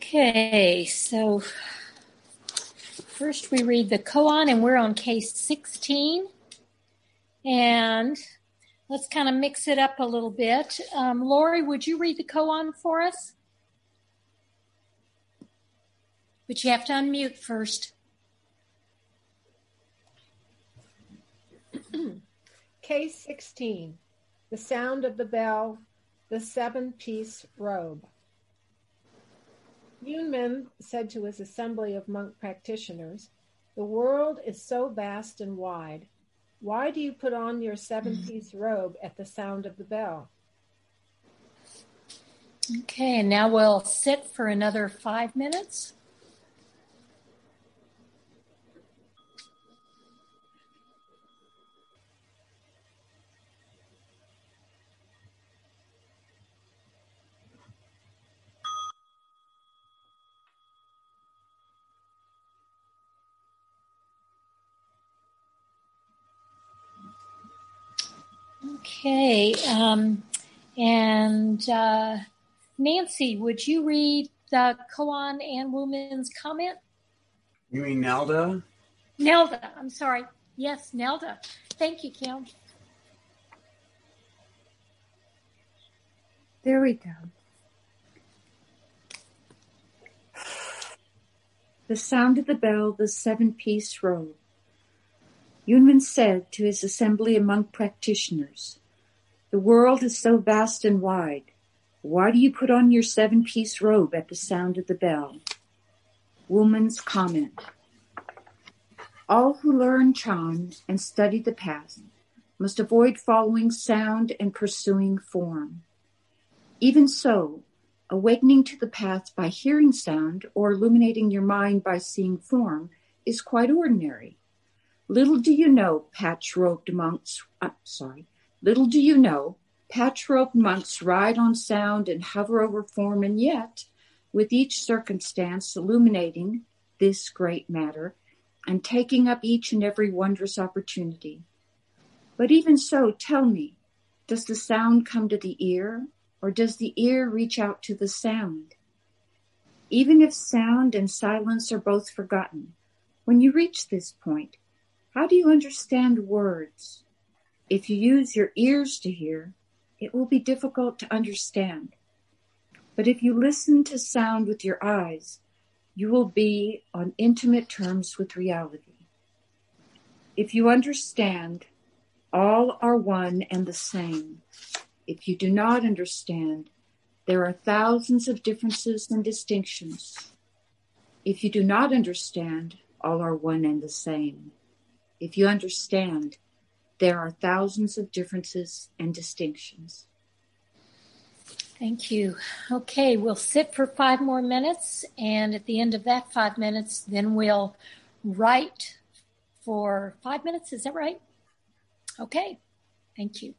Okay, so first we read the koan, and we're on case 16. And let's kind of mix it up a little bit. Um, Lori, would you read the koan for us? But you have to unmute first. Case 16 The Sound of the Bell, the Seven Piece Robe. Yunmen said to his assembly of monk practitioners, The world is so vast and wide. Why do you put on your seven piece robe at the sound of the bell? Okay, and now we'll sit for another five minutes. Okay, um, and uh, Nancy, would you read the koan and woman's comment? You mean Nelda? Nelda, I'm sorry. Yes, Nelda. Thank you, Kim. There we go. The sound of the bell, the seven piece robe. Yunmen said to his assembly of monk practitioners, The world is so vast and wide. Why do you put on your seven piece robe at the sound of the bell? Wumen's comment. All who learn Chan and study the path must avoid following sound and pursuing form. Even so, awakening to the path by hearing sound or illuminating your mind by seeing form is quite ordinary. Little do you know, patch-robed monks, uh, sorry, little do you know, patch-robed monks ride on sound and hover over form, and yet, with each circumstance illuminating this great matter and taking up each and every wondrous opportunity. But even so, tell me, does the sound come to the ear, or does the ear reach out to the sound? Even if sound and silence are both forgotten, when you reach this point, how do you understand words? If you use your ears to hear, it will be difficult to understand. But if you listen to sound with your eyes, you will be on intimate terms with reality. If you understand, all are one and the same. If you do not understand, there are thousands of differences and distinctions. If you do not understand, all are one and the same. If you understand, there are thousands of differences and distinctions. Thank you. Okay, we'll sit for five more minutes, and at the end of that five minutes, then we'll write for five minutes. Is that right? Okay, thank you.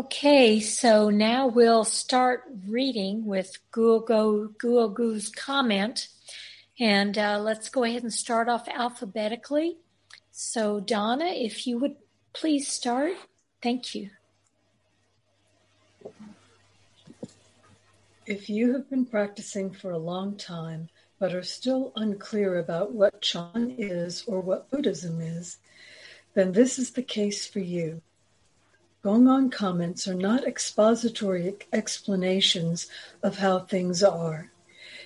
Okay, so now we'll start reading with Google Guogu's comment. And uh, let's go ahead and start off alphabetically. So, Donna, if you would please start. Thank you. If you have been practicing for a long time but are still unclear about what Chan is or what Buddhism is, then this is the case for you. Gongon comments are not expository explanations of how things are.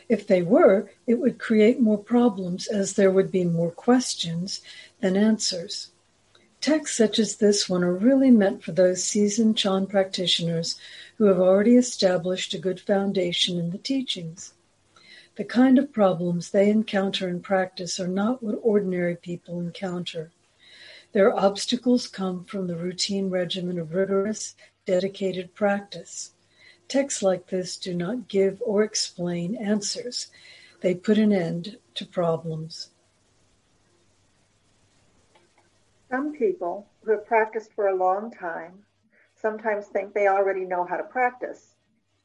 If they were, it would create more problems as there would be more questions than answers. Texts such as this one are really meant for those seasoned Chan practitioners who have already established a good foundation in the teachings. The kind of problems they encounter in practice are not what ordinary people encounter. Their obstacles come from the routine regimen of rigorous, dedicated practice. Texts like this do not give or explain answers. They put an end to problems. Some people who have practiced for a long time sometimes think they already know how to practice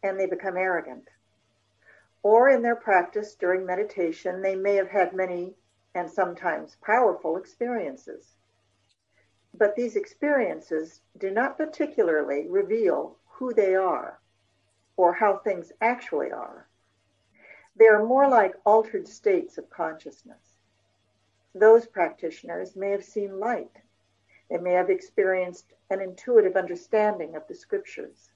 and they become arrogant. Or in their practice during meditation, they may have had many and sometimes powerful experiences. But these experiences do not particularly reveal who they are or how things actually are. They are more like altered states of consciousness. Those practitioners may have seen light. They may have experienced an intuitive understanding of the scriptures,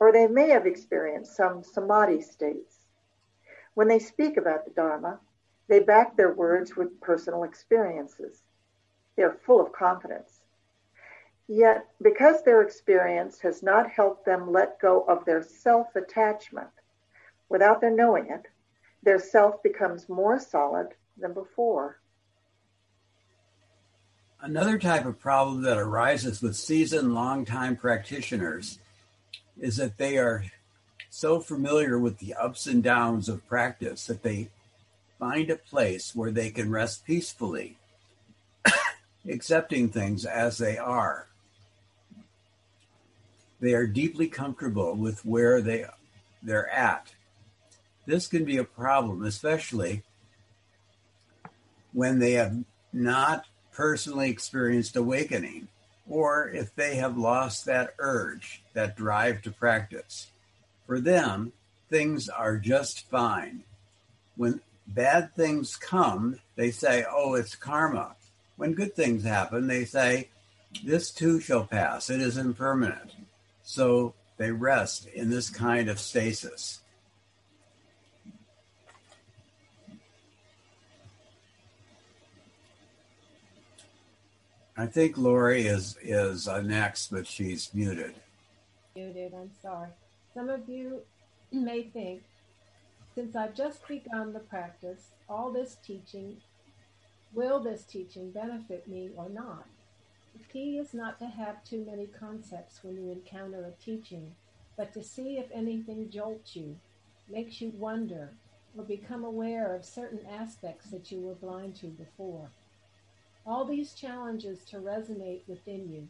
or they may have experienced some samadhi states. When they speak about the Dharma, they back their words with personal experiences. They are full of confidence. Yet, because their experience has not helped them let go of their self attachment, without their knowing it, their self becomes more solid than before. Another type of problem that arises with seasoned, long-time practitioners is that they are so familiar with the ups and downs of practice that they find a place where they can rest peacefully, accepting things as they are. They are deeply comfortable with where they they're at. This can be a problem, especially when they have not personally experienced awakening or if they have lost that urge, that drive to practice. For them, things are just fine. When bad things come, they say, oh, it's karma. When good things happen, they say, this too shall pass. It is impermanent. So they rest in this kind of stasis. I think Lori is is uh, next, but she's muted. Muted. I'm sorry. Some of you may think, since I've just begun the practice, all this teaching, will this teaching benefit me or not? The key is not to have too many concepts when you encounter a teaching, but to see if anything jolts you, makes you wonder, or become aware of certain aspects that you were blind to before. All these challenges to resonate within you.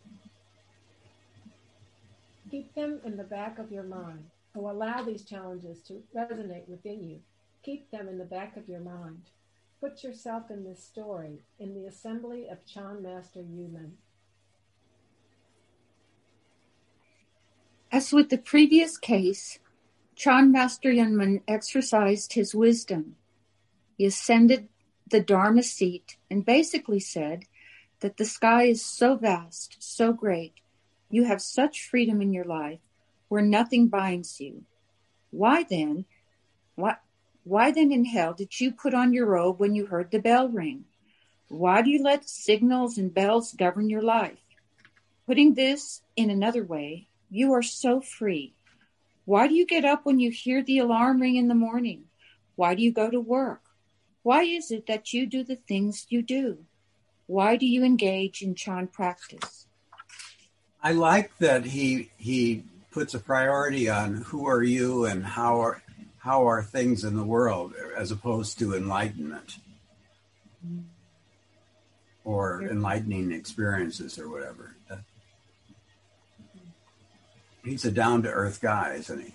Keep them in the back of your mind, or allow these challenges to resonate within you. Keep them in the back of your mind. Put yourself in this story, in the assembly of Chan Master Yunmen. As with the previous case, Chan Master Yunmen exercised his wisdom. He ascended the Dharma seat and basically said that the sky is so vast, so great, you have such freedom in your life where nothing binds you. Why then, why, why then in hell did you put on your robe when you heard the bell ring? Why do you let signals and bells govern your life? Putting this in another way, you are so free. Why do you get up when you hear the alarm ring in the morning? Why do you go to work? Why is it that you do the things you do? Why do you engage in Chan practice? I like that he he puts a priority on who are you and how are how are things in the world as opposed to enlightenment or enlightening experiences or whatever. He's a down to earth guy, isn't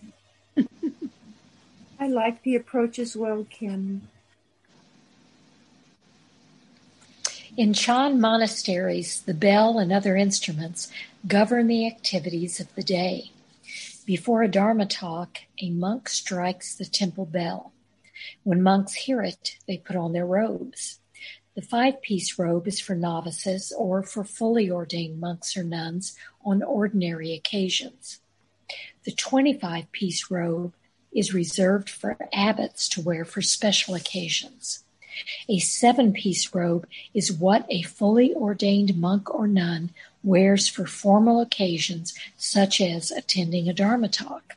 he? I like the approach as well, Kim. In Chan monasteries, the bell and other instruments govern the activities of the day. Before a Dharma talk, a monk strikes the temple bell. When monks hear it, they put on their robes. The five piece robe is for novices or for fully ordained monks or nuns on ordinary occasions. The 25 piece robe is reserved for abbots to wear for special occasions. A seven piece robe is what a fully ordained monk or nun wears for formal occasions such as attending a Dharma talk.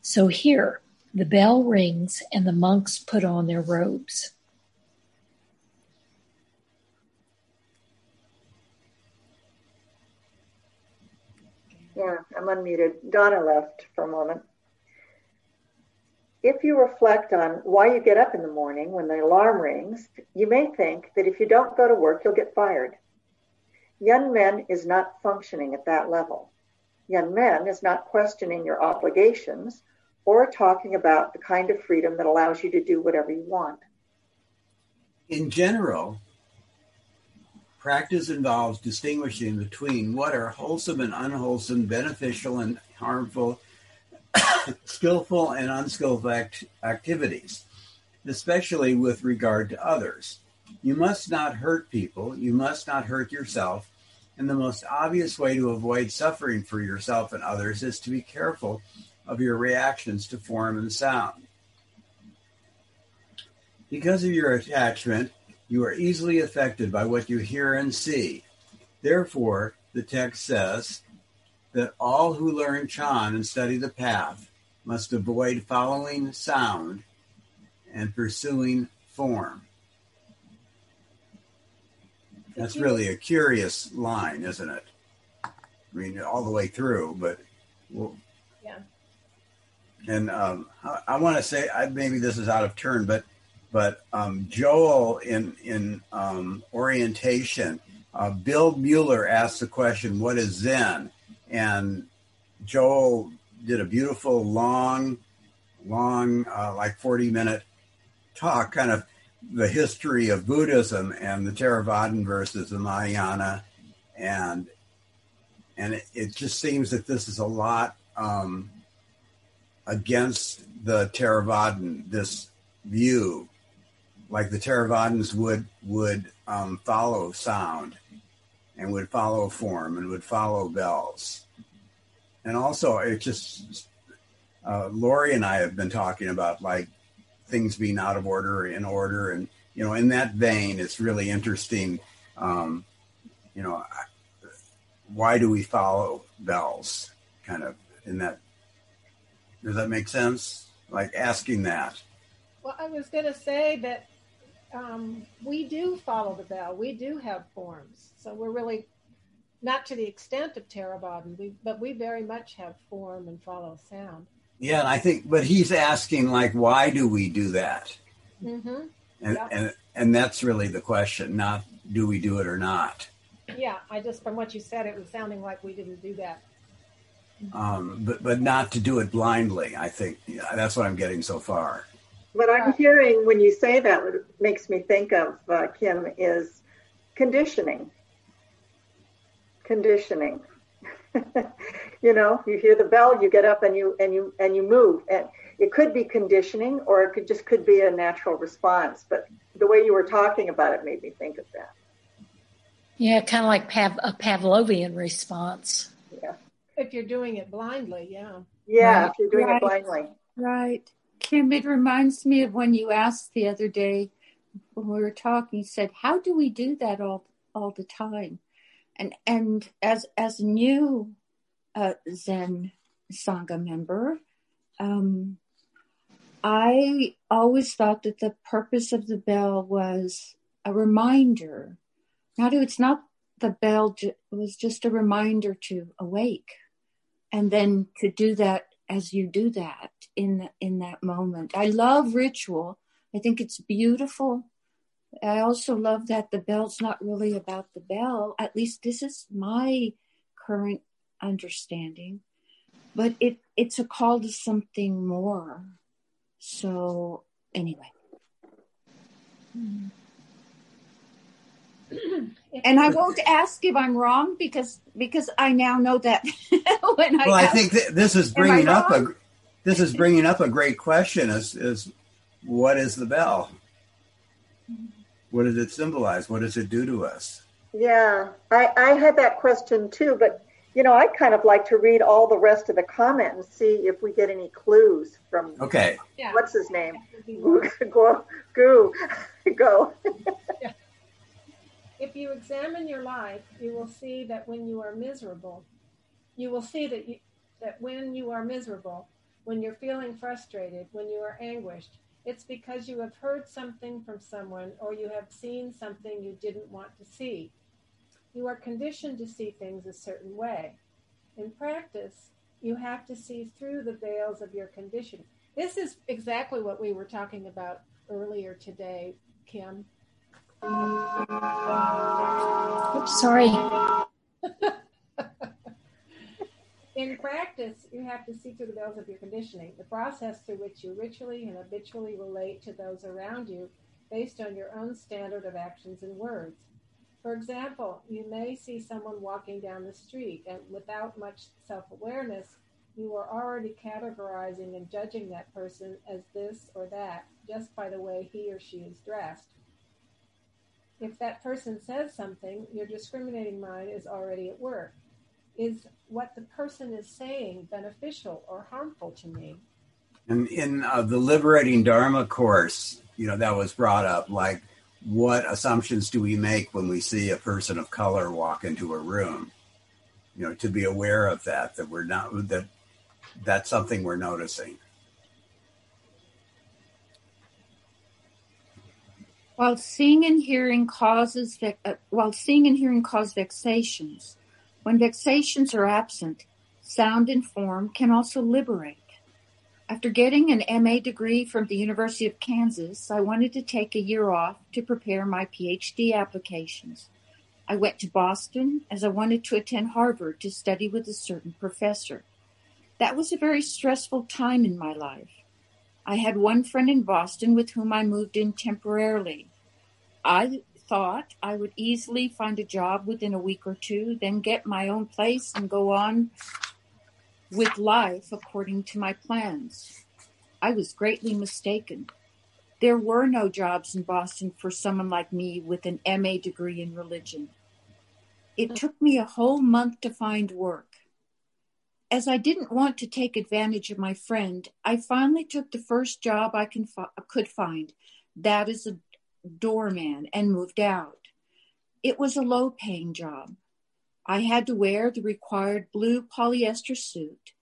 So here, the bell rings and the monks put on their robes. Yeah, I'm unmuted. Donna left for a moment. If you reflect on why you get up in the morning when the alarm rings, you may think that if you don't go to work, you'll get fired. Yunmen is not functioning at that level. Yunmen is not questioning your obligations or talking about the kind of freedom that allows you to do whatever you want. In general, practice involves distinguishing between what are wholesome and unwholesome, beneficial and harmful, skillful and unskillful act- activities, especially with regard to others. You must not hurt people, you must not hurt yourself, and the most obvious way to avoid suffering for yourself and others is to be careful of your reactions to form and sound. Because of your attachment, you are easily affected by what you hear and see. Therefore, the text says that all who learn Chan and study the path must avoid following sound and pursuing form. That's really a curious line, isn't it? I mean, all the way through, but well, Yeah. and um, I, I want to say I, maybe this is out of turn, but but um, Joel in in um, orientation, uh, Bill Mueller asked the question, "What is Zen?" and Joel did a beautiful long, long, uh, like forty minute talk, kind of the history of Buddhism and the Theravadan versus the Mahayana, and and it, it just seems that this is a lot um, against the Theravadan this view, like the Theravadans would would um, follow sound, and would follow form, and would follow bells, and also it just uh, Lori and I have been talking about like things being out of order or in order. And, you know, in that vein, it's really interesting. Um, you know, why do we follow bells? Kind of in that. Does that make sense? Like asking that. Well, I was going to say that um, we do follow the bell. We do have forms. So we're really not to the extent of Theravadan, we, but we very much have form and follow sound. Yeah, and I think, but he's asking like, why do we do that? Mm-hmm. And Yeah. and and that's really the question, not do we do it or not. Yeah, I just, from what you said, it was sounding like we didn't do that. Um, but but not to do it blindly. I think yeah, that's what I'm getting so far. What I'm hearing when you say that, what makes me think of, uh, Kim, is conditioning. Conditioning. you know, you hear the bell, you get up and you and you and you move, and it could be conditioning, or it could just could be a natural response. But the way you were talking about it made me think of that. Yeah, kind of like Pav- a Pavlovian response. Yeah, If you're doing it blindly, yeah. yeah. Right. If you're doing Right. it blindly, Right. Kim, it reminds me of when you asked the other day when we were talking, you said, How do we do that all all the time? And and as as a new uh, Zen Sangha member, um, I always thought that the purpose of the bell was a reminder. Not it's not the bell it was just a reminder to awake, and then to do that as you do that in in that moment. I love ritual. I think it's beautiful. I also love that the bell's not really about the bell. At least this is my current understanding. But it it's a call to something more. So anyway. Hmm. And I won't ask if I'm wrong because because I now know that when I well, I think th- this is bringing up a this is bringing up a great question. Is is what is the bell? What does it symbolize? What does it do to us? yeah. I I had that question too, but you know, I'd kind of like to read all the rest of the comment and see if we get any clues from Okay, Yeah. what's his name. Would be Go, go, go. If you examine your life, you will see that when you are miserable, you will see that you, that when you are miserable, when you're feeling frustrated, when you are anguished, it's because you have heard something from someone or you have seen something you didn't want to see. You are conditioned to see things a certain way. In practice, you have to see through the veils of your conditioning. This is exactly what we were talking about earlier today, Kim. Oops, sorry. In practice, you have to see through the veils of your conditioning, the process through which you ritually and habitually relate to those around you based on your own standard of actions and words. For example, you may see someone walking down the street, and without much self awareness, you are already categorizing and judging that person as this or that just by the way he or she is dressed. If that person says something, your discriminating mind is already at work. Is what the person is saying beneficial or harmful to me? And in uh, the Liberating Dharma course, you know, that was brought up like, what assumptions do we make when we see a person of color walk into a room? You know, to be aware of that, that we're not, that that's something we're noticing. While seeing and hearing causes, uh, while seeing and hearing cause vexations, when vexations are absent, sound and form can also liberate. After getting an MA degree from the University of Kansas, I wanted to take a year off to prepare my PhD applications. I went to Boston as I wanted to attend Harvard to study with a certain professor. That was a very stressful time in my life. I had one friend in Boston with whom I moved in temporarily. I thought I would easily find a job within a week or two, then get my own place and go on with life according to my plans. I was greatly mistaken. There were no jobs in Boston for someone like me with an MA degree in religion. It took me a whole month to find work. As I didn't want to take advantage of my friend, I finally took the first job I can could find, that is a doorman, and moved out. It was a low paying job. I had to wear the required blue polyester suit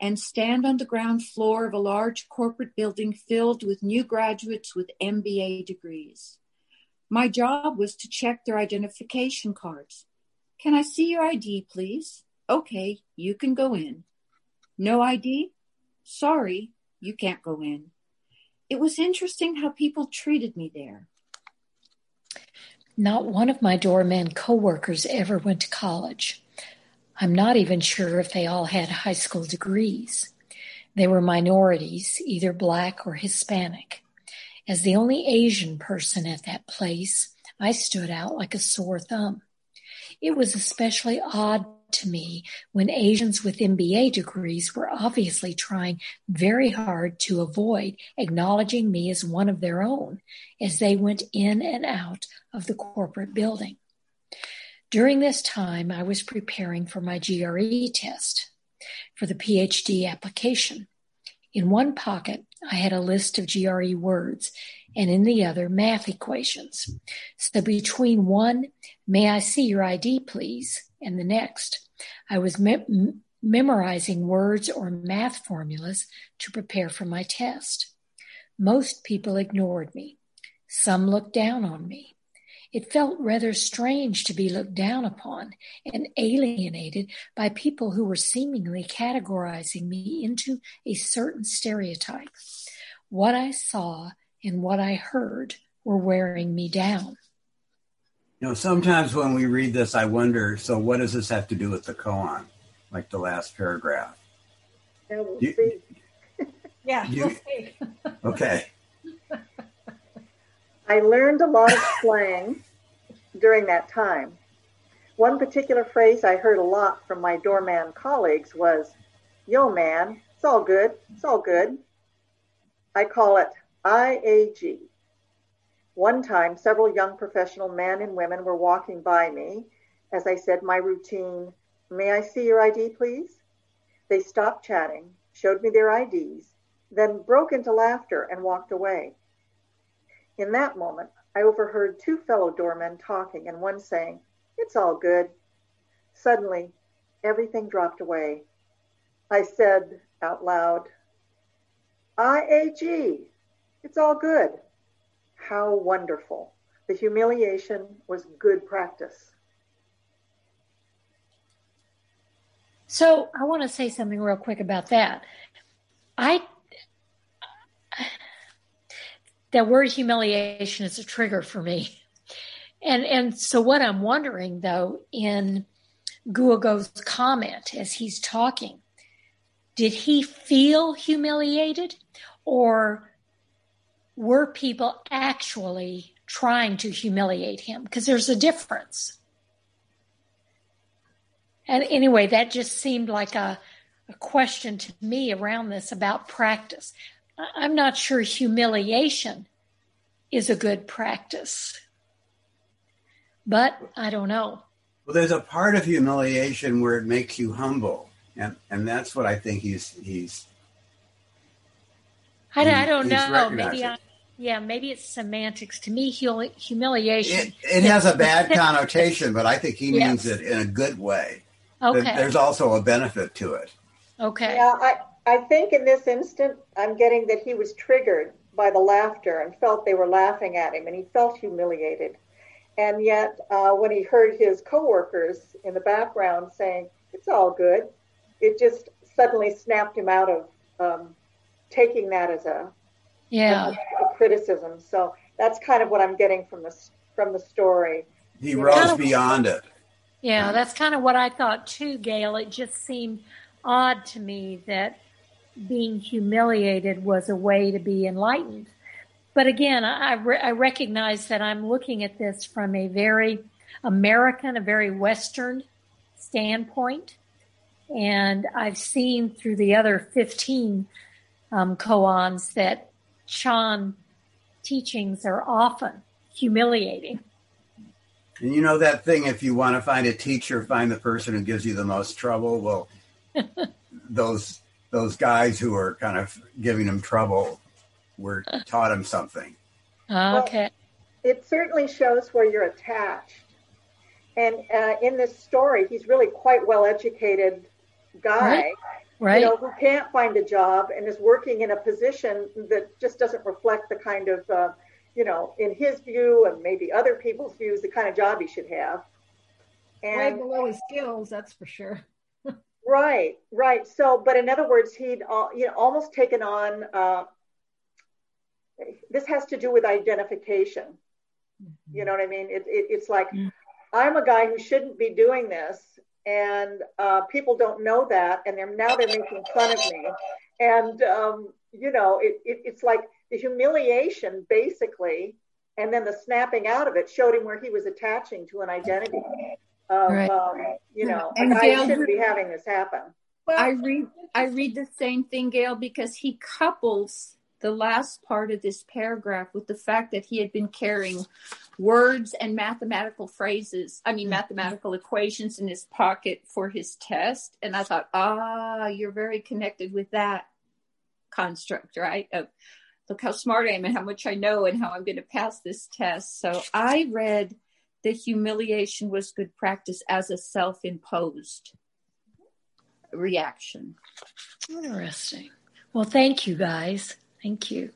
and stand on the ground floor of a large corporate building filled with new graduates with MBA degrees. My job was to check their identification cards. Can I see your ID, please? Okay, you can go in. No ID? Sorry, you can't go in. It was interesting how people treated me there. Not one of my doorman coworkers ever went to college. I'm not even sure if they all had high school degrees. They were minorities, either black or Hispanic. As the only Asian person at that place, I stood out like a sore thumb. It was especially odd to me when Asians with MBA degrees were obviously trying very hard to avoid acknowledging me as one of their own as they went in and out of the corporate building. During this time, I was preparing for my GRE test for the PhD application. In one pocket, I had a list of GRE words and in the other math equations. So between one, may I see your ID please, and the next, I was me- memorizing words or math formulas to prepare for my test. Most people ignored me. Some looked down on me. It felt rather strange to be looked down upon and alienated by people who were seemingly categorizing me into a certain stereotype. What I saw and what I heard were wearing me down. You know, sometimes when we read this, I wonder so, what does this have to do with the koan, like the last paragraph? Yeah, we'll you, see. yeah, you, we'll see. okay. I learned a lot of slang during that time. One particular phrase I heard a lot from my doorman colleagues was, Yo, man, it's all good. It's all good. I call it IAG. One time, several young professional men and women were walking by me as I said my routine, May I see your ID, please? They stopped chatting, showed me their IDs, then broke into laughter and walked away. In that moment, I overheard two fellow doormen talking and one saying, It's all good. Suddenly, everything dropped away. I said out loud, IAG, it's all good. How wonderful. The humiliation was good practice. So I want to say something real quick about that. I that word humiliation is a trigger for me. And and so what I'm wondering though in Guogu's comment as he's talking, did he feel humiliated or were people actually trying to humiliate him? Because there's a difference. And anyway, that just seemed like a, a question to me around this about practice. I'm not sure humiliation is a good practice, but I don't know. Well, there's a part of humiliation where it makes you humble, and and that's what I think he's he's. I, he, I don't know. Maybe I, yeah, maybe it's semantics. To me, humiliation. It, it has a bad connotation, but I think he yes. means it in a good way. Okay. There's also a benefit to it. Okay. Yeah, I, I think in this instant, I'm getting that he was triggered by the laughter and felt they were laughing at him, and he felt humiliated. And yet, uh, when he heard his coworkers in the background saying, "It's all good," it just suddenly snapped him out of um, taking that as a yeah a, a criticism. So that's kind of what I'm getting from the from the story. He rose beyond it. Yeah, that's kind of what I thought too, Gail. It just seemed odd to me that being humiliated was a way to be enlightened. But again, I, re- I recognize that I'm looking at this from a very American, a very Western standpoint. And I've seen through the other 15 um, koans that Chan teachings are often humiliating. And you know that thing if you want to find a teacher, find the person who gives you the most trouble. Well, those those guys who are kind of giving him trouble were taught him something. Okay. Well, it certainly shows where you're attached. And uh, in this story, he's really quite well educated guy, right. Right. You know, who can't find a job and is working in a position that just doesn't reflect the kind of uh, you know, in his view and maybe other people's views, the kind of job he should have. And way below his skills, that's for sure. right, right. So, but in other words, he'd you know almost taken on. Uh, this has to do with identification. Mm-hmm. You know what I mean? It, it, it's like mm-hmm. I'm a guy who shouldn't be doing this, and uh, people don't know that, and they're now they're making fun of me, and um, you know, it, it's like the humiliation basically and then the snapping out of it showed him where he was attaching to an identity of right. um, you know and I shouldn't be having this happen well, i read i read the same thing gail because he couples the last part of this paragraph with the fact that he had been carrying words and mathematical phrases i mean mm-hmm. mathematical equations in his pocket for his test and i thought ah you're very connected with that construct right of look how smart I am and how much I know and how I'm going to pass this test. So I read that humiliation was good practice as a self imposed reaction. Interesting. Well, thank you guys. Thank you.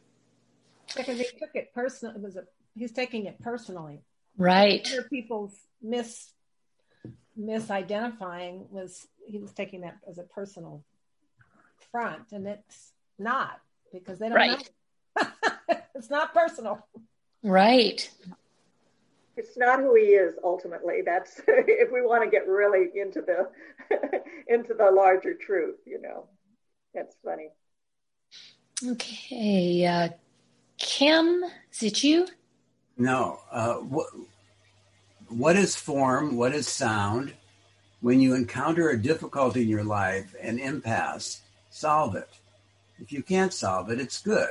Because he took it personal. It was a, he's taking it personally. Right. Other people's mis misidentifying was he was taking that as a personal front, and it's not because they don't right. know it's not personal. Right. It's not who he is ultimately. That's if we want to get really into the into the larger truth, you know. That's funny. Okay, uh, Kim, is it you? No. Uh, what, what is form? What is sound? When you encounter a difficulty in your life, an impasse, solve it. If you can't solve it, it's good.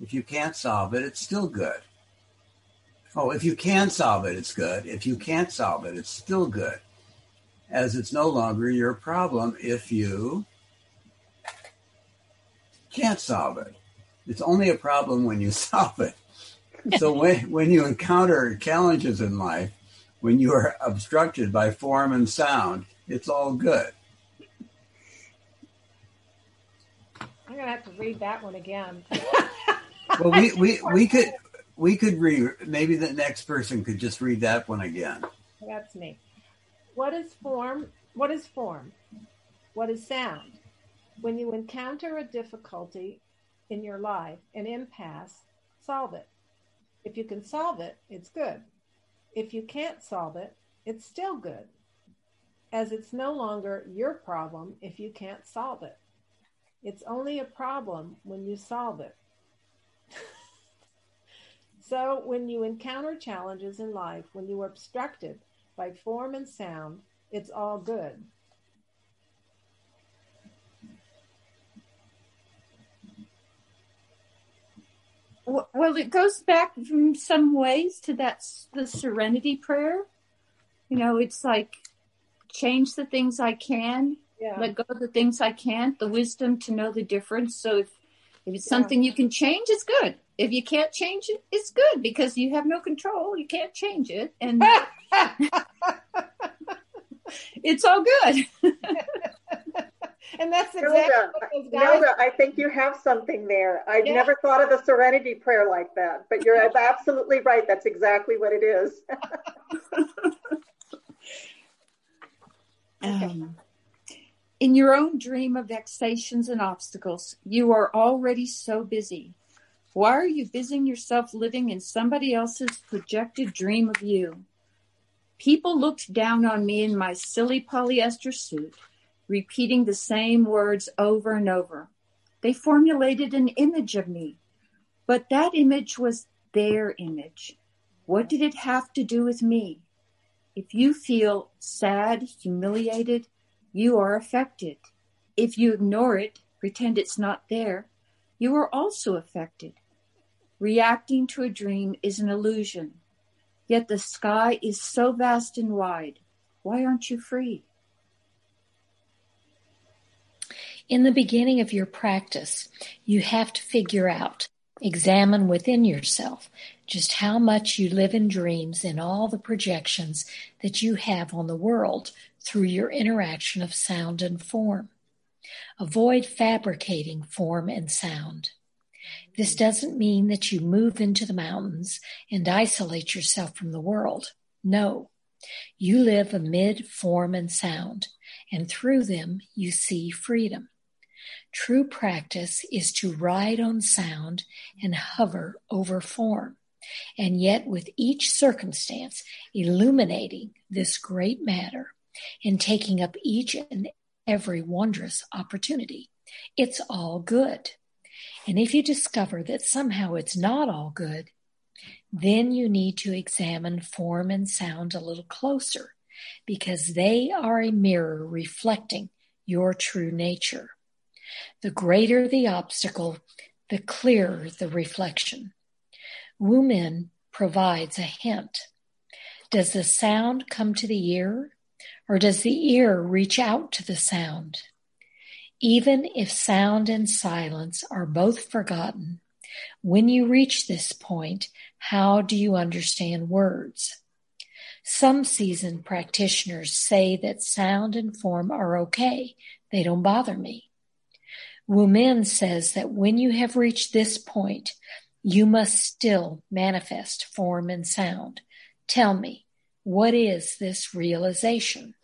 If you can't solve it, it's still good. Oh, if you can solve it, it's good. If you can't solve it, it's still good. As it's no longer your problem if you can't solve it. It's only a problem when you solve it. So when, when you encounter challenges in life, when you are obstructed by form and sound, it's all good. I'm going to have to read that one again. well, we, we, we could we could read. Maybe the next person could just read that one again. That's me. What is form? What is form? What is sound? When you encounter a difficulty in your life, an impasse, solve it. If you can solve it, it's good. If you can't solve it, it's still good, as it's no longer your problem if you can't solve it. It's only a problem when you solve it. so, when you encounter challenges in life, when you are obstructed by form and sound, it's all good. Well, it goes back from some ways to that the serenity prayer. You know, it's like change the things I can, yeah. let go of the things I can't, the wisdom to know the difference. So if if it's something yeah. you can change, it's good. If you can't change it, it's good because you have no control. You can't change it, and it's all good. and that's exactly Nilda, I think you have something there. I've yeah. never thought of the serenity prayer like that, but you're absolutely right. That's exactly what it is. um, in your own dream of vexations and obstacles, you are already so busy. Why are you busying yourself living in somebody else's projected dream of you? People looked down on me in my silly polyester suit, repeating the same words over and over. They formulated an image of me, but that image was their image. What did it have to do with me? If you feel sad, humiliated, you are affected. If you ignore it, pretend it's not there, you are also affected. Reacting to a dream is an illusion. Yet the sky is so vast and wide. Why aren't you free? In the beginning of your practice, you have to figure out, examine within yourself just how much you live in dreams and all the projections that you have on the world through your interaction of sound and form. Avoid fabricating form and sound. This doesn't mean that you move into the mountains and isolate yourself from the world. No, you live amid form and sound, and through them you see freedom. True practice is to ride on sound and hover over form, and yet with each circumstance illuminating this great matter and taking up each and every wondrous opportunity. It's all good. And if you discover that somehow it's not all good, then you need to examine form and sound a little closer because they are a mirror reflecting your true nature. The greater the obstacle, the clearer the reflection. Wumen provides a hint. Does the sound come to the ear or does the ear reach out to the sound? Even if sound and silence are both forgotten, when you reach this point, how do you understand words? Some seasoned practitioners say that sound and form are okay. They don't bother me. Wumen says that when you have reached this point, you must still manifest form and sound. Tell me, what is this realization?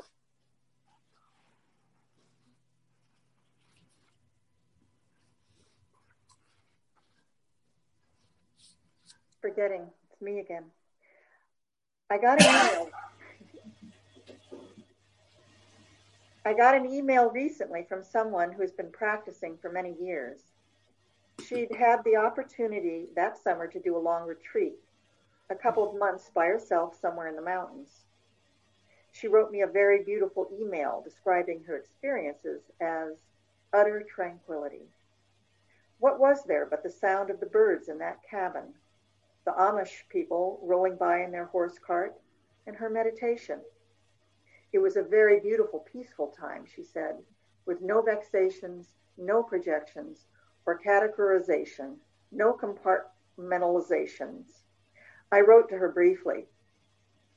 forgetting. It's me again. I got an email. I got an email recently from someone who's been practicing for many years. She'd had the opportunity that summer to do a long retreat, a couple of months by herself somewhere in the mountains. She wrote me a very beautiful email describing her experiences as utter tranquility. What was there but the sound of the birds in that cabin, the Amish people rolling by in their horse cart, and her meditation. It was a very beautiful, peaceful time, she said, with no vexations, no projections, or categorization, no compartmentalizations. I wrote to her briefly,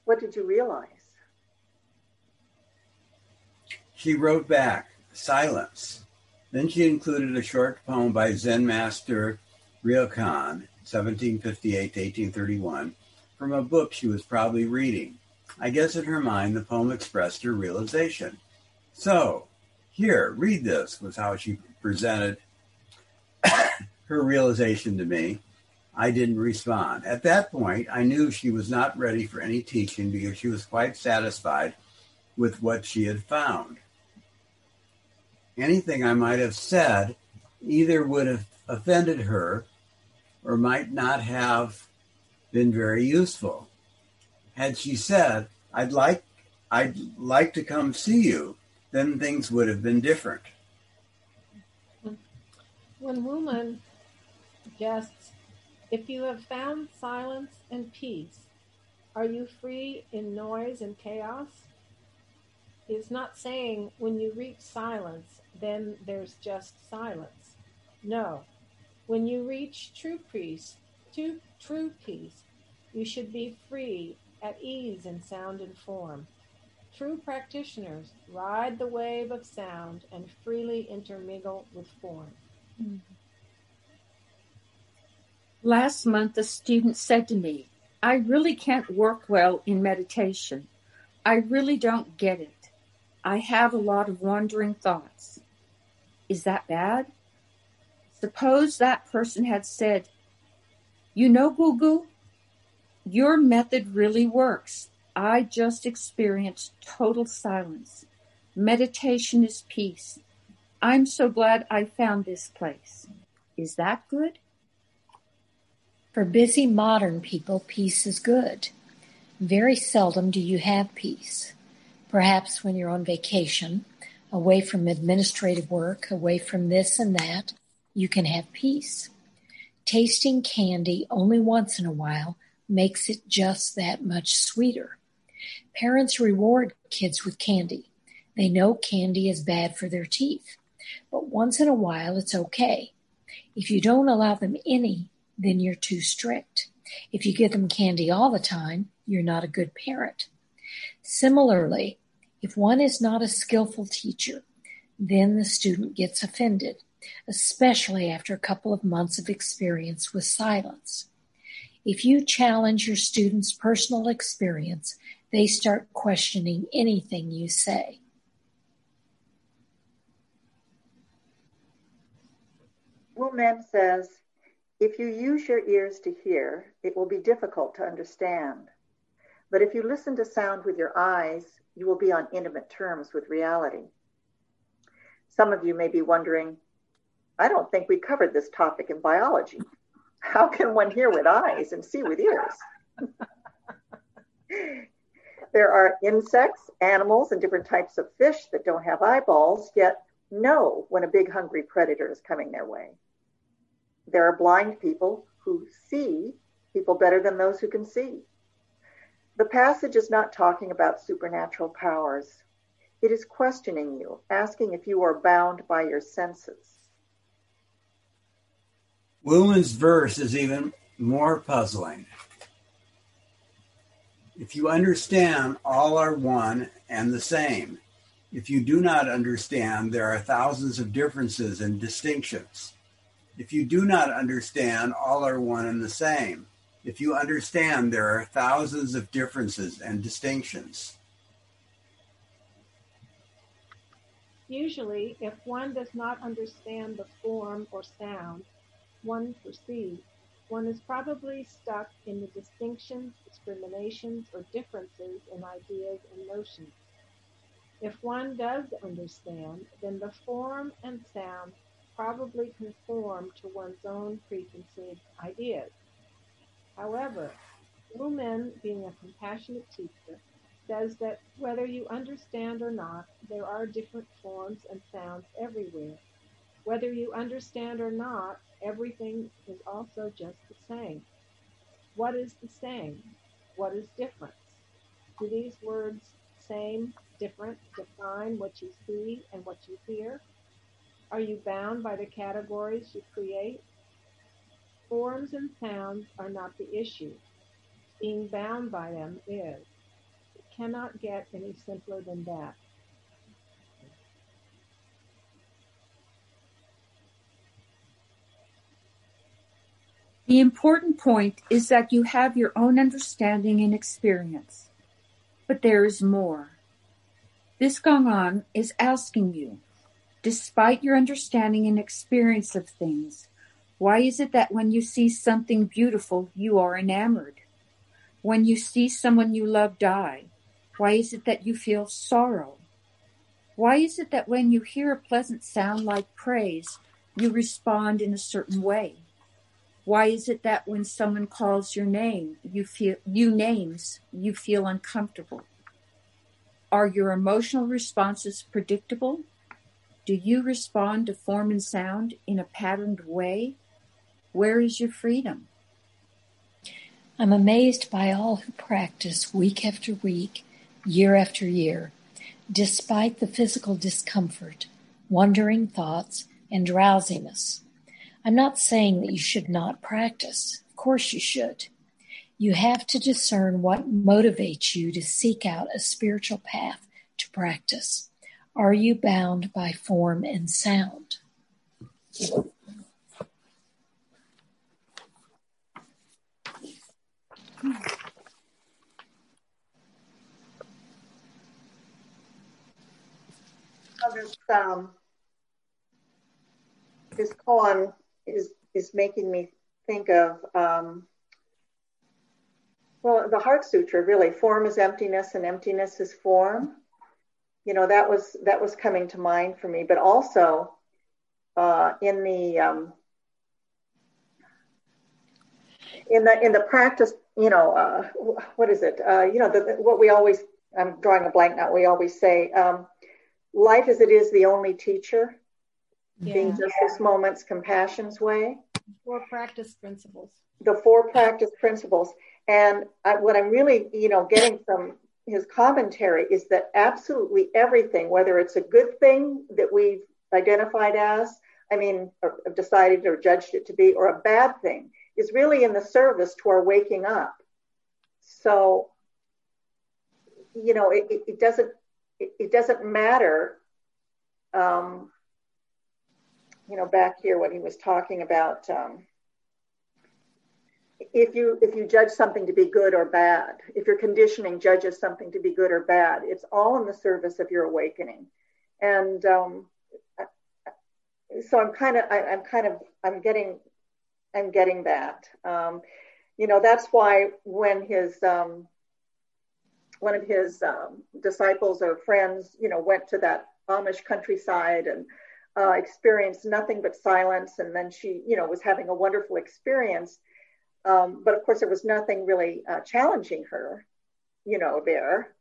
What did you realize? She wrote back, Silence. Then she included a short poem by Zen master Ryokan 1758 to 1831, from a book she was probably reading. I guess in her mind the poem expressed her realization. So, here, read this, was how she presented her realization to me. I didn't respond. At that point, I knew she was not ready for any teaching because she was quite satisfied with what she had found. Anything I might have said either would have offended her or might not have been very useful. Had she said, I'd like I'd like to come see you, then things would have been different. When Wumen suggests, if you have found silence and peace, are you free in noise and chaos? Is not saying when you reach silence, then there's just silence. No. When you reach true peace, true, true peace, you should be free, at ease in sound and form. True practitioners ride the wave of sound and freely intermingle with form. Mm-hmm. Last month, a student said to me, I really can't work well in meditation. I really don't get it. I have a lot of wandering thoughts. Is that bad? Suppose that person had said, You know, Guogu, your method really works. I just experienced total silence. Meditation is peace. I'm so glad I found this place. Is that good? For busy modern people, peace is good. Very seldom do you have peace. Perhaps when you're on vacation, away from administrative work, away from this and that, you can have peace. Tasting candy only once in a while makes it just that much sweeter. Parents reward kids with candy. They know candy is bad for their teeth, but once in a while it's okay. If you don't allow them any, then you're too strict. If you give them candy all the time, you're not a good parent. Similarly, if one is not a skillful teacher, then the student gets offended especially after a couple of months of experience with silence. If you challenge your students' personal experience, they start questioning anything you say. Wumen says, if you use your ears to hear, it will be difficult to understand. But if you listen to sound with your eyes, you will be on intimate terms with reality. Some of you may be wondering, I don't think we covered this topic in biology. How can one hear with eyes and see with ears? there are insects, animals, and different types of fish that don't have eyeballs, yet know when a big hungry predator is coming their way. There are blind people who see people better than those who can see. The passage is not talking about supernatural powers. It is questioning you, asking if you are bound by your senses. Wumen's verse is even more puzzling. If you understand, all are one and the same. If you do not understand, there are thousands of differences and distinctions. If you do not understand, all are one and the same. If you understand, there are thousands of differences and distinctions. Usually, if one does not understand the form or sound, one perceives, one is probably stuck in the distinctions, discriminations, or differences in ideas and notions. If one does understand, then the form and sound probably conform to one's own preconceived ideas. However, Wumen, being a compassionate teacher, says that whether you understand or not, there are different forms and sounds everywhere. Whether you understand or not, everything is also just the same. What is the same? What is difference? Do these words same, different define what you see and what you hear? Are you bound by the categories you create? Forms and sounds are not the issue. Being bound by them is. It cannot get any simpler than that. The important point is that you have your own understanding and experience. But there is more. This Gong-an is asking you, despite your understanding and experience of things, why is it that when you see something beautiful, you are enamored? When you see someone you love die, why is it that you feel sorrow? Why is it that when you hear a pleasant sound like praise, you respond in a certain way? Why is it that when someone calls your name, you feel you names, you feel uncomfortable? Are your emotional responses predictable? Do you respond to form and sound in a patterned way? Where is your freedom? I'm amazed by all who practice week after week, year after year, despite the physical discomfort, wandering thoughts, and drowsiness. I'm not saying that you should not practice. Of course you should. You have to discern what motivates you to seek out a spiritual path to practice. Are you bound by form and sound? this, um, this koan is is making me think of um, well the heart sutra really form is emptiness and emptiness is form. You know that was that was coming to mind for me but also uh, in the um, in the in the practice you know uh, what is it? Uh, you know the, what we always i'm drawing a blank now we always say um, life as it is the only teacher yeah. being just this moment's compassion's way. Four practice principles. The four practice principles. And I, what i'm really you know getting from his commentary is that absolutely everything whether it's a good thing that we've identified as i mean or decided or judged it to be or a bad thing is really in the service to our waking up. So you know it, it doesn't it, it doesn't matter um, you know back here when he was talking about um, if you if you judge something to be good or bad if your conditioning judges something to be good or bad it's all in the service of your awakening. And um, so i'm kind of i'm kind of i'm getting i'm getting that. Um, you know that's why when his um, one of his um, disciples or friends, you know, went to that Amish countryside and uh, experienced nothing but silence. And then she, you know, was having a wonderful experience. Um, but of course, there was nothing really uh, challenging her, you know, there.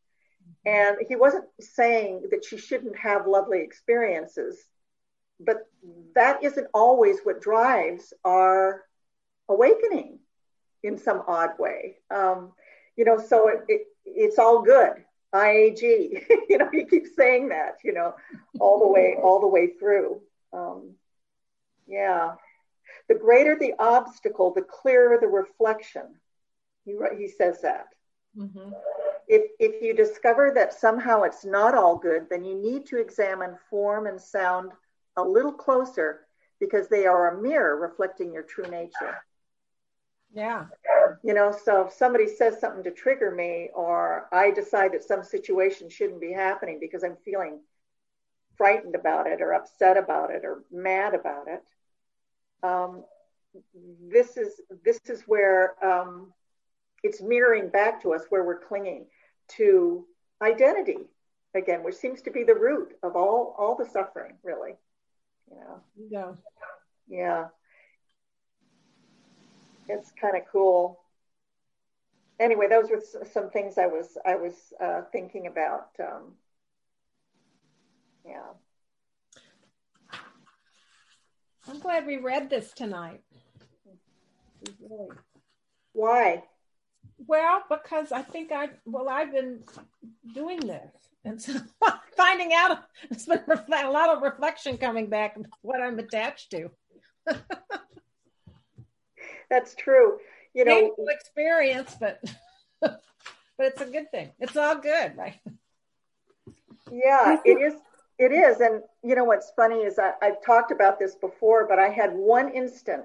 And he wasn't saying that she shouldn't have lovely experiences, but that isn't always what drives our awakening in some odd way. Um, you know, so it, it it's all good. IAG, you know, he keeps saying that, you know, all the way, all the way through. Um, yeah. The greater the obstacle, the clearer the reflection. He, he says that. Mm-hmm. If, if you discover that somehow it's not all good, then you need to examine form and sound a little closer because they are a mirror reflecting your true nature. Yeah. You know, so if somebody says something to trigger me, or I decide that some situation shouldn't be happening because I'm feeling frightened about it, or upset about it, or mad about it, um, this is this is where um, it's mirroring back to us where we're clinging to identity again, which seems to be the root of all all the suffering, really. You know. Yeah. Yeah it's kind of cool. Anyway, those were some things I was I was uh, thinking about. Um, yeah. I'm glad we read this tonight. Why? Well, because I think I well I've been doing this, and so finding out it's been a lot of reflection coming back what I'm attached to. that's true. You know, painful experience, but but it's a good thing. It's all good, right? Yeah, it is. It is, and you know what's funny is I, I've talked about this before, but I had one instant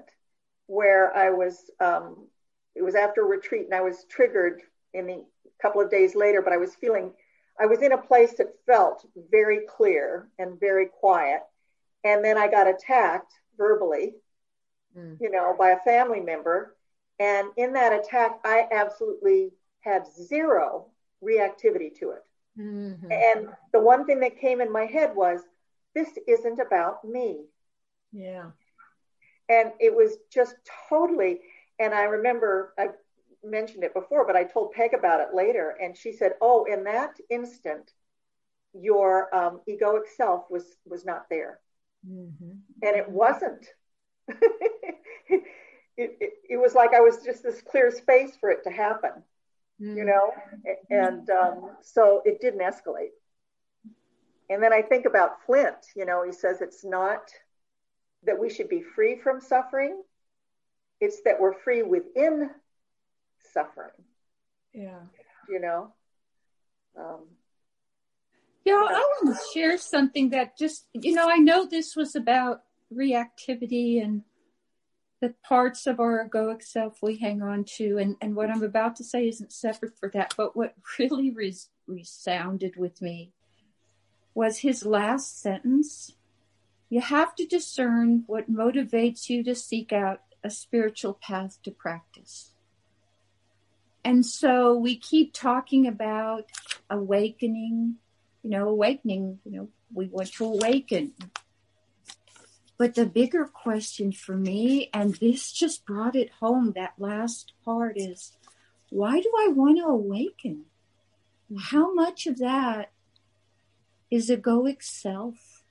where I was. Um, it was after a retreat, and I was triggered in the couple of days later. But I was feeling, I was in a place that felt very clear and very quiet. And then I got attacked verbally, mm. you know, by a family member. And in that attack, I absolutely had zero reactivity to it. Mm-hmm. And the one thing that came in my head was, this isn't about me. Yeah. And it was just totally, and I remember I mentioned it before, but I told Peg about it later. And she said, oh, in that instant, your um, egoic self was, was not there. Mm-hmm. And it wasn't. it, it, it was like I was just this clear space for it to happen mm. you know, and um, so it didn't escalate. And then I think about Flint, you know, he says it's not that we should be free from suffering, it's that we're free within suffering. Yeah. You know? Um, yeah, I want to share something that just, you know, I know this was about reactivity and the parts of our egoic self we hang on to. And, and what I'm about to say isn't separate for that. But what really res- resounded with me was his last sentence. You have to discern what motivates you to seek out a spiritual path to practice. And so we keep talking about awakening, you know, awakening, you know, we want to awaken. But the bigger question for me, and this just brought it home, that last part is why do I want to awaken? How much of that is egoic self?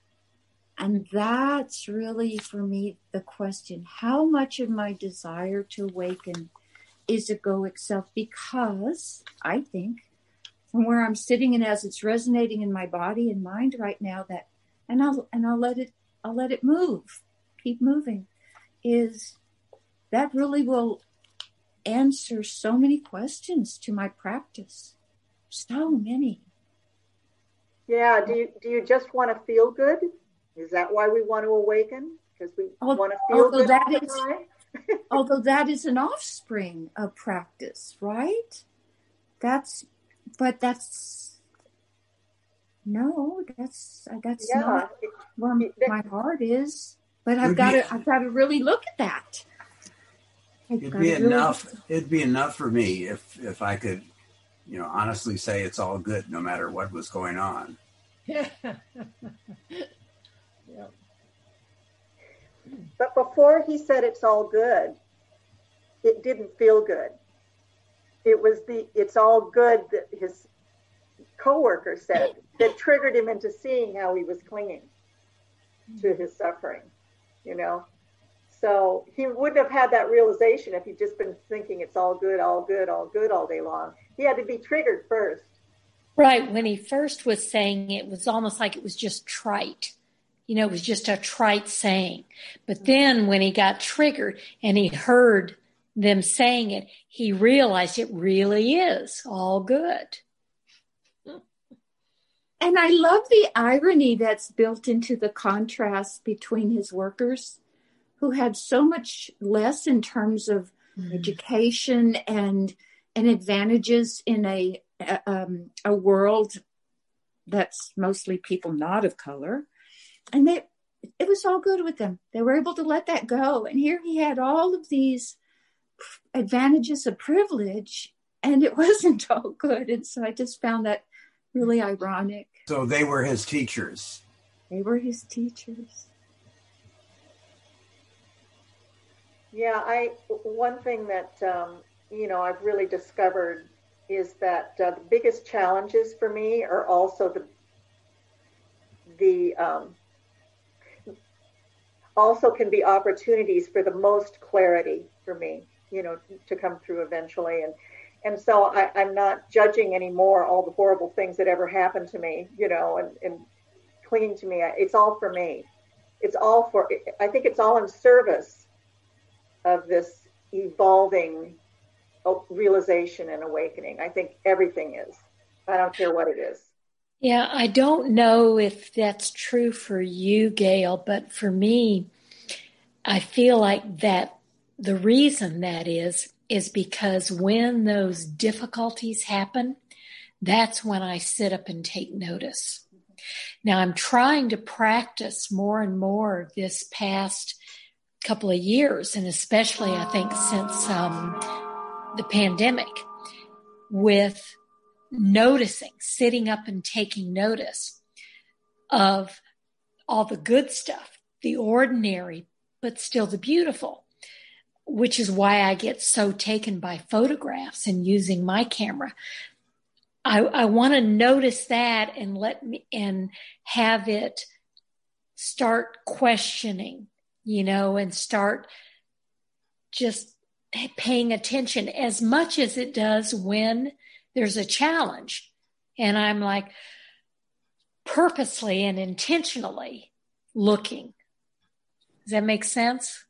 And that's really for me the question. How much of my desire to awaken is egoic self? Because I think from where I'm sitting and as it's resonating in my body and mind right now that and I'll and I'll let it I'll let it move, keep moving, is that really will answer so many questions to my practice. So many. Yeah. Do you do you just want to feel good? Is that why we want to awaken? Because we want to feel good. That is, although that is an offspring of practice, right? That's but that's no, that's uh, that's yeah. not where my heart is. But I've got to I've got to really look at that. I've it'd be enough. it'd be enough for me if if I could, you know, honestly say it's all good no matter what was going on. Yeah. But before he said it's all good, it didn't feel good. It was the it's all good that his coworker said that triggered him into seeing how he was clinging to hmm. his suffering, you know. So he wouldn't have had that realization if he'd just been thinking it's all good, all good, all good all day long. He had to be triggered first. Right. When he first was saying it was almost like it was just trite. You know, it was just a trite saying. But hmm. then when he got triggered and he heard them saying it, he realized it really is all good. And I love the irony that's built into the contrast between his workers who had so much less in terms of mm. education and and advantages in a um, a world that's mostly people not of color. And they it was all good with them. They were able to let that go. And here he had all of these advantages of privilege and it wasn't all good. And so i just found that really ironic so they were his teachers. They were his teachers. Yeah, I one thing that um, you know I've really discovered is that uh, the biggest challenges for me are also the the um, also can be opportunities for the most clarity for me, you know, to come through eventually. And and so I, am not judging anymore all the horrible things that ever happened to me, you know, and, and clinging to me. It's all for me. It's all for, I think it's all in service of this evolving oh, realization and awakening. I think everything is. I don't care what it is. Yeah, I don't know if that's true for you, Gail, but for me, I feel like that the reason that is is because when those difficulties happen, that's when I sit up and take notice. Now I'm trying to practice more and more this past couple of years, and especially I think since um, the pandemic, with noticing, sitting up and taking notice of all the good stuff, the ordinary, but still the beautiful, which is why I get so taken by photographs and using my camera. I, I want to notice that and let me and have it start questioning, you know, and start just paying attention as much as it does when there's a challenge. And I'm like purposely and intentionally looking. Does that make sense?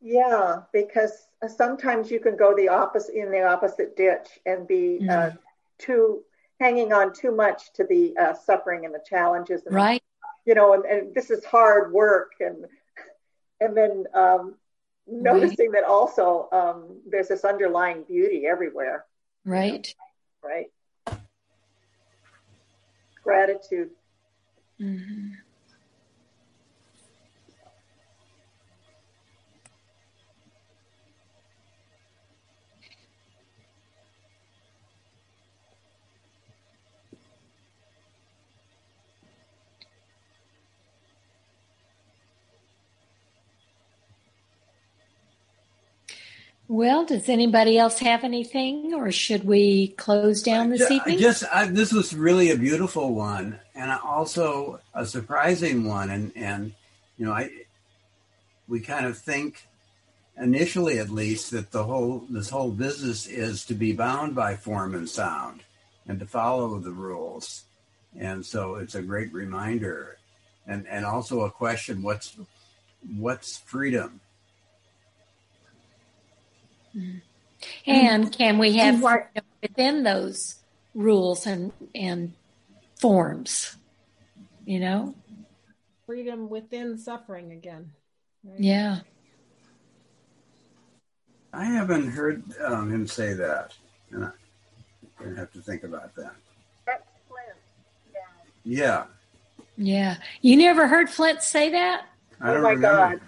Yeah, because sometimes you can go the opposite in the opposite ditch and be uh, mm. uh, too hanging on too much to the uh, suffering and the challenges. And, right. You know, and, and, this is hard work, and and then um, noticing right. that also um, there's this underlying beauty everywhere. Right. Right. Gratitude. Mm-hmm. Well, does anybody else have anything, or should we close down this evening? Just I, this was really a beautiful one, and also a surprising one. And and you know, I we kind of think initially, at least, that the whole this whole business is to be bound by form and sound, and to follow the rules. And so it's a great reminder, and and also a question: what's what's freedom? Mm-hmm. And can we have freedom within those rules and and forms? You know, freedom within suffering again. Right? Yeah. I haven't heard um, him say that, and I'm gonna have to think about that. That's Flint. Yeah. Yeah. Yeah. You never heard Flint say that? I oh my remember. God.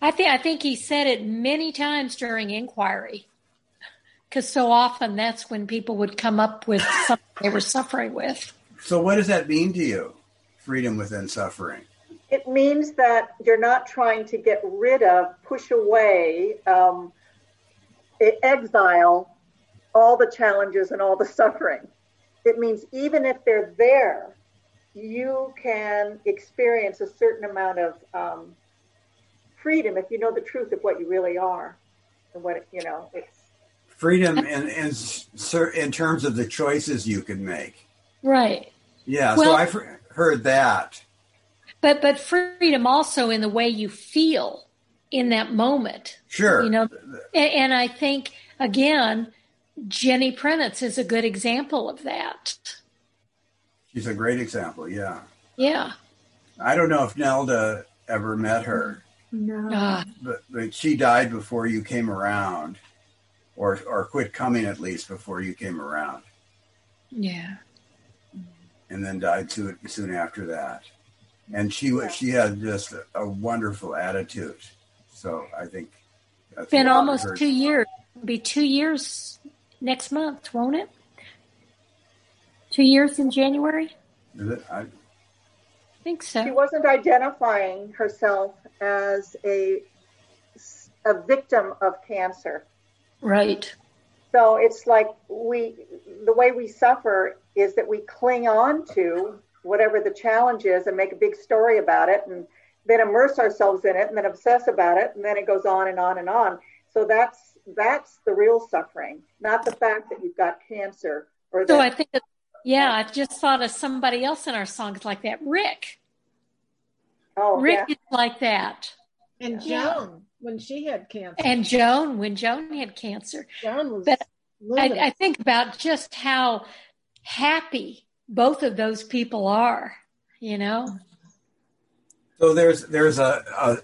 I think I think he said it many times during inquiry, because so often that's when people would come up with something they were suffering with. So, what does that mean to you? Freedom within suffering. It means that you're not trying to get rid of, push away, um, exile all the challenges and all the suffering. It means even if they're there, you can experience a certain amount of um, freedom if you know the truth of what you really are and what you know it's freedom in in, in terms of the choices you can make. Right. Yeah well, so i've heard that. But but freedom also in the way you feel in that moment. Sure. You know and, and i think again jenny Prinitz is a good example of that. She's a great example yeah. Yeah. I don't know if nelda ever met her no. Ah. But, but she died before you came around, or or quit coming at least before you came around. Yeah. And then died soon soon after that. And she was she had just a, a wonderful attitude. So I think that's been almost two years. It'll be two years next month, won't it? Two years in January. Is it? I, think so. She wasn't identifying herself as a a victim of cancer. Right. So it's like we the way we suffer is that we cling on to whatever the challenge is and make a big story about it and then immerse ourselves in it and then obsess about it and then it goes on and on and on. So that's that's the real suffering, not the fact that you've got cancer or So I think that, yeah, I just thought of somebody else in our songs like that, Rick. Oh, Rick yeah. is like that. And Joan, when she had cancer. And Joan, when Joan had cancer. Joan was. But I, I, think about just how happy both of those people are, you know? So there's, there's a, a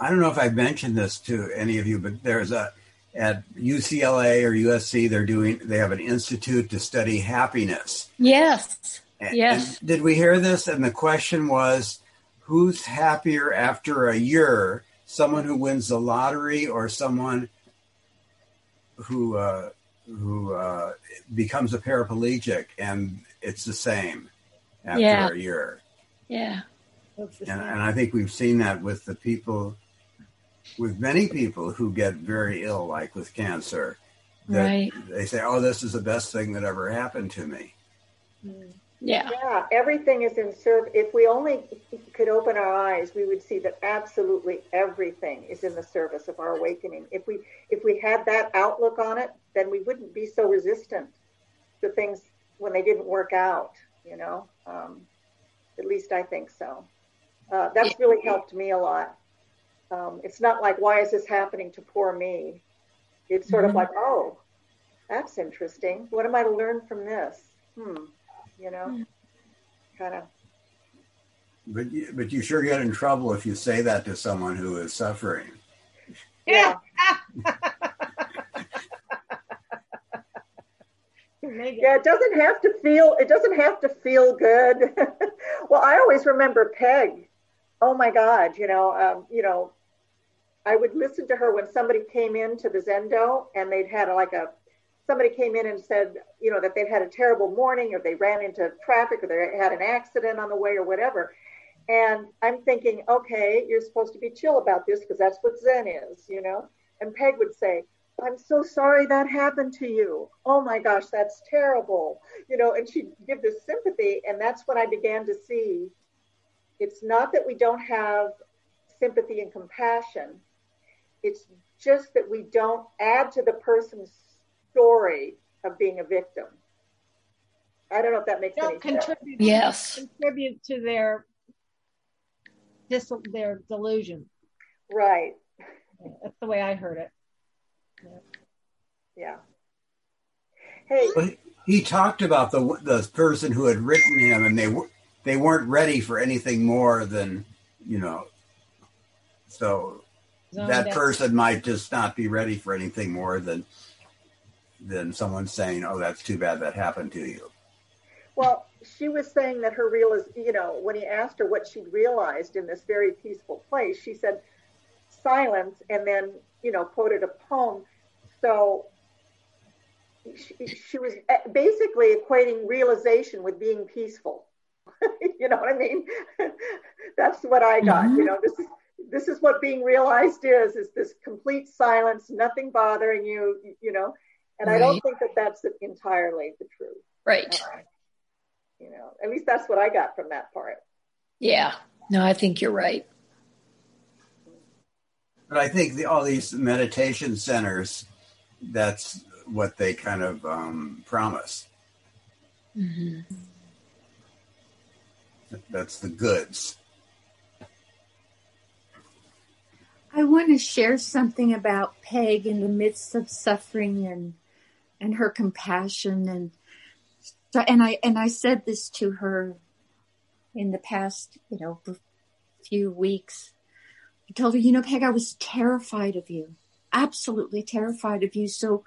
I don't know if I mentioned this to any of you, but there's a, at UCLA or USC, they're doing they have an institute to study happiness. Yes. And- Yes. and did we hear this? And the question was, who's happier after a year? Someone who wins the lottery or someone who uh, who uh, becomes a paraplegic? And it's the same after Yeah. a year. Yeah. Looks And, and I think we've seen that with the people, with many people who get very ill, like with cancer. That Right. They say, "Oh, this is the best thing that ever happened to me." Mm. Yeah. Yeah, everything is in service. If we only could open our eyes, we would see that absolutely everything is in the service of our awakening. If we if we had that outlook on it, then we wouldn't be so resistant to things when they didn't work out. You know, um, at least I think so. Uh, that's really helped me a lot. Um, it's not like why is this happening to poor me? It's sort of Mhm. like, oh, that's interesting. What am I to learn from this? Hmm. You know, Hmm. kind of. But you, but you sure get in trouble if you say that to someone who is suffering. Yeah. Yeah, it doesn't have to feel it doesn't have to feel good. well, I always remember Peg. Oh my God, you know, um, you know, I would listen to her when somebody came into the Zendo and they'd had like a somebody came in and said, you know, that they'd had a terrible morning or they ran into traffic or they had an accident on the way or whatever. And I'm thinking, okay, you're supposed to be chill about this because that's what Zen is, you know. And Peg would say, I'm so sorry that happened to you. Oh my gosh, that's terrible. You know, and she'd give this sympathy. And that's when I began to see it's not that we don't have sympathy and compassion, it's just that we don't add to the person's story of being a victim. I don't know if that makes any don't sense. contribute. Yes. Contribute to their dis- their delusion. Right. That's the way I heard it. Yeah. Hey, But he talked about the the person who had written him, and they were they weren't ready for anything more than you know. So Zoned that out. person might just not be ready for anything more than than someone saying, "Oh, that's too bad that happened to you." Well, she was saying that her real is, you know, when he asked her what she'd realized in this very peaceful place, she said silence and then, you know, quoted a poem. So she, she was basically equating realization with being peaceful. you know what I mean? That's what I got. Mhm. You know, this is this is what being realized is: is this complete silence, nothing bothering you. You know, and I don't think that that's entirely the truth. Right. Uh, you know, at least that's what I got from that part. Yeah. No, I think you're right. But I think the, all these meditation centers, that's what they kind of um, promise. hmm That's the goods. I want to share something about Peg in the midst of suffering and and her compassion and so and I and I said this to her in the past, you know, few weeks. I told her, you know, Peg, I was terrified of you, absolutely terrified of you. So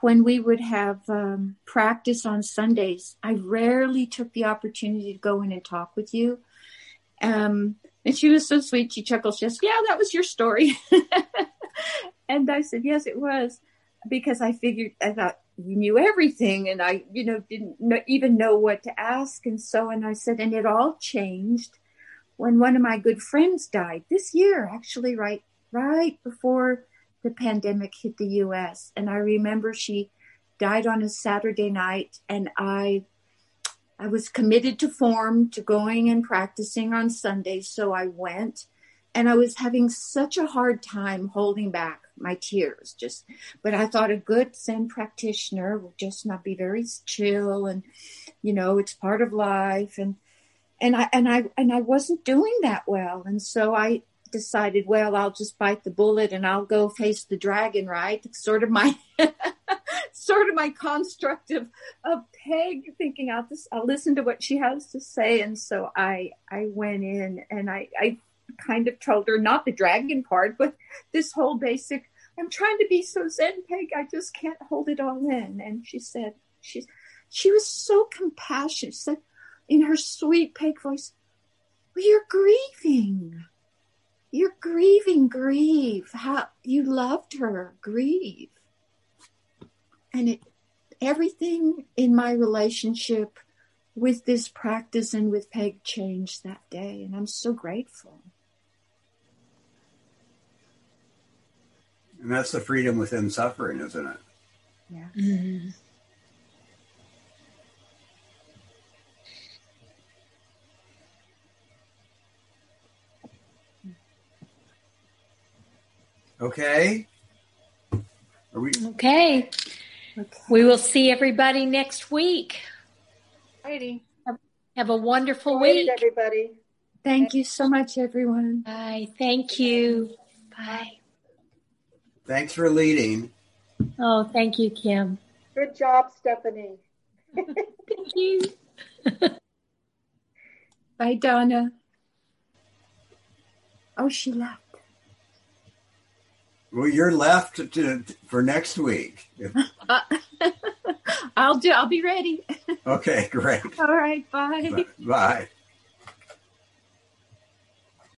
when we would have um, practice on Sundays, I rarely took the opportunity to go in and talk with you. Um, and she was so sweet. She chuckled. She says, "Yeah, that was your story." and I said, "Yes, it was," because I figured I thought you knew everything, and I, you know, didn't know, even know what to ask. And so, and I said, and it all changed when one of my good friends died this year, actually, right, right before the pandemic hit the U.S. And I remember she died on a Saturday night, and I I was committed to form, to going and practicing on Sundays. So I went and I was having such a hard time holding back my tears. Just, but I thought a good Zen practitioner would just not be very chill and, you know, it's part of life. And, and I, and I, and I wasn't doing that well. And so I decided, well, I'll just bite the bullet and I'll go face the dragon, right? It's sort of my, sort of my construct of, of Peg thinking I'll I'll listen to what she has to say. And so I, I went in and I, I kind of told her, not the dragon part, but this whole basic, I'm trying to be so zen, Peg. I just can't hold it all in. And she said, she's, she was so compassionate. She said in her sweet Peg voice, well, you're grieving. You're grieving, grieve. How you loved her, grieve. And it, everything in my relationship with this practice and with Peg changed that day. And I'm so grateful. And that's the freedom within suffering, isn't it? Yeah. Mm-hmm. Okay. Are we Okay. Okay. We will see everybody next week. Heidi. Have a wonderful Waited, week. everybody. Thank you so much, everyone. Bye. Thank you. Bye. Thanks for leading. Oh, thank you, Kim. Good job, Stephanie. Thank you. Bye, Donna. Oh, she left. Well, you're left to, to, for next week. Uh, I'll do. I'll be ready. okay, great. All right. Bye. Bye.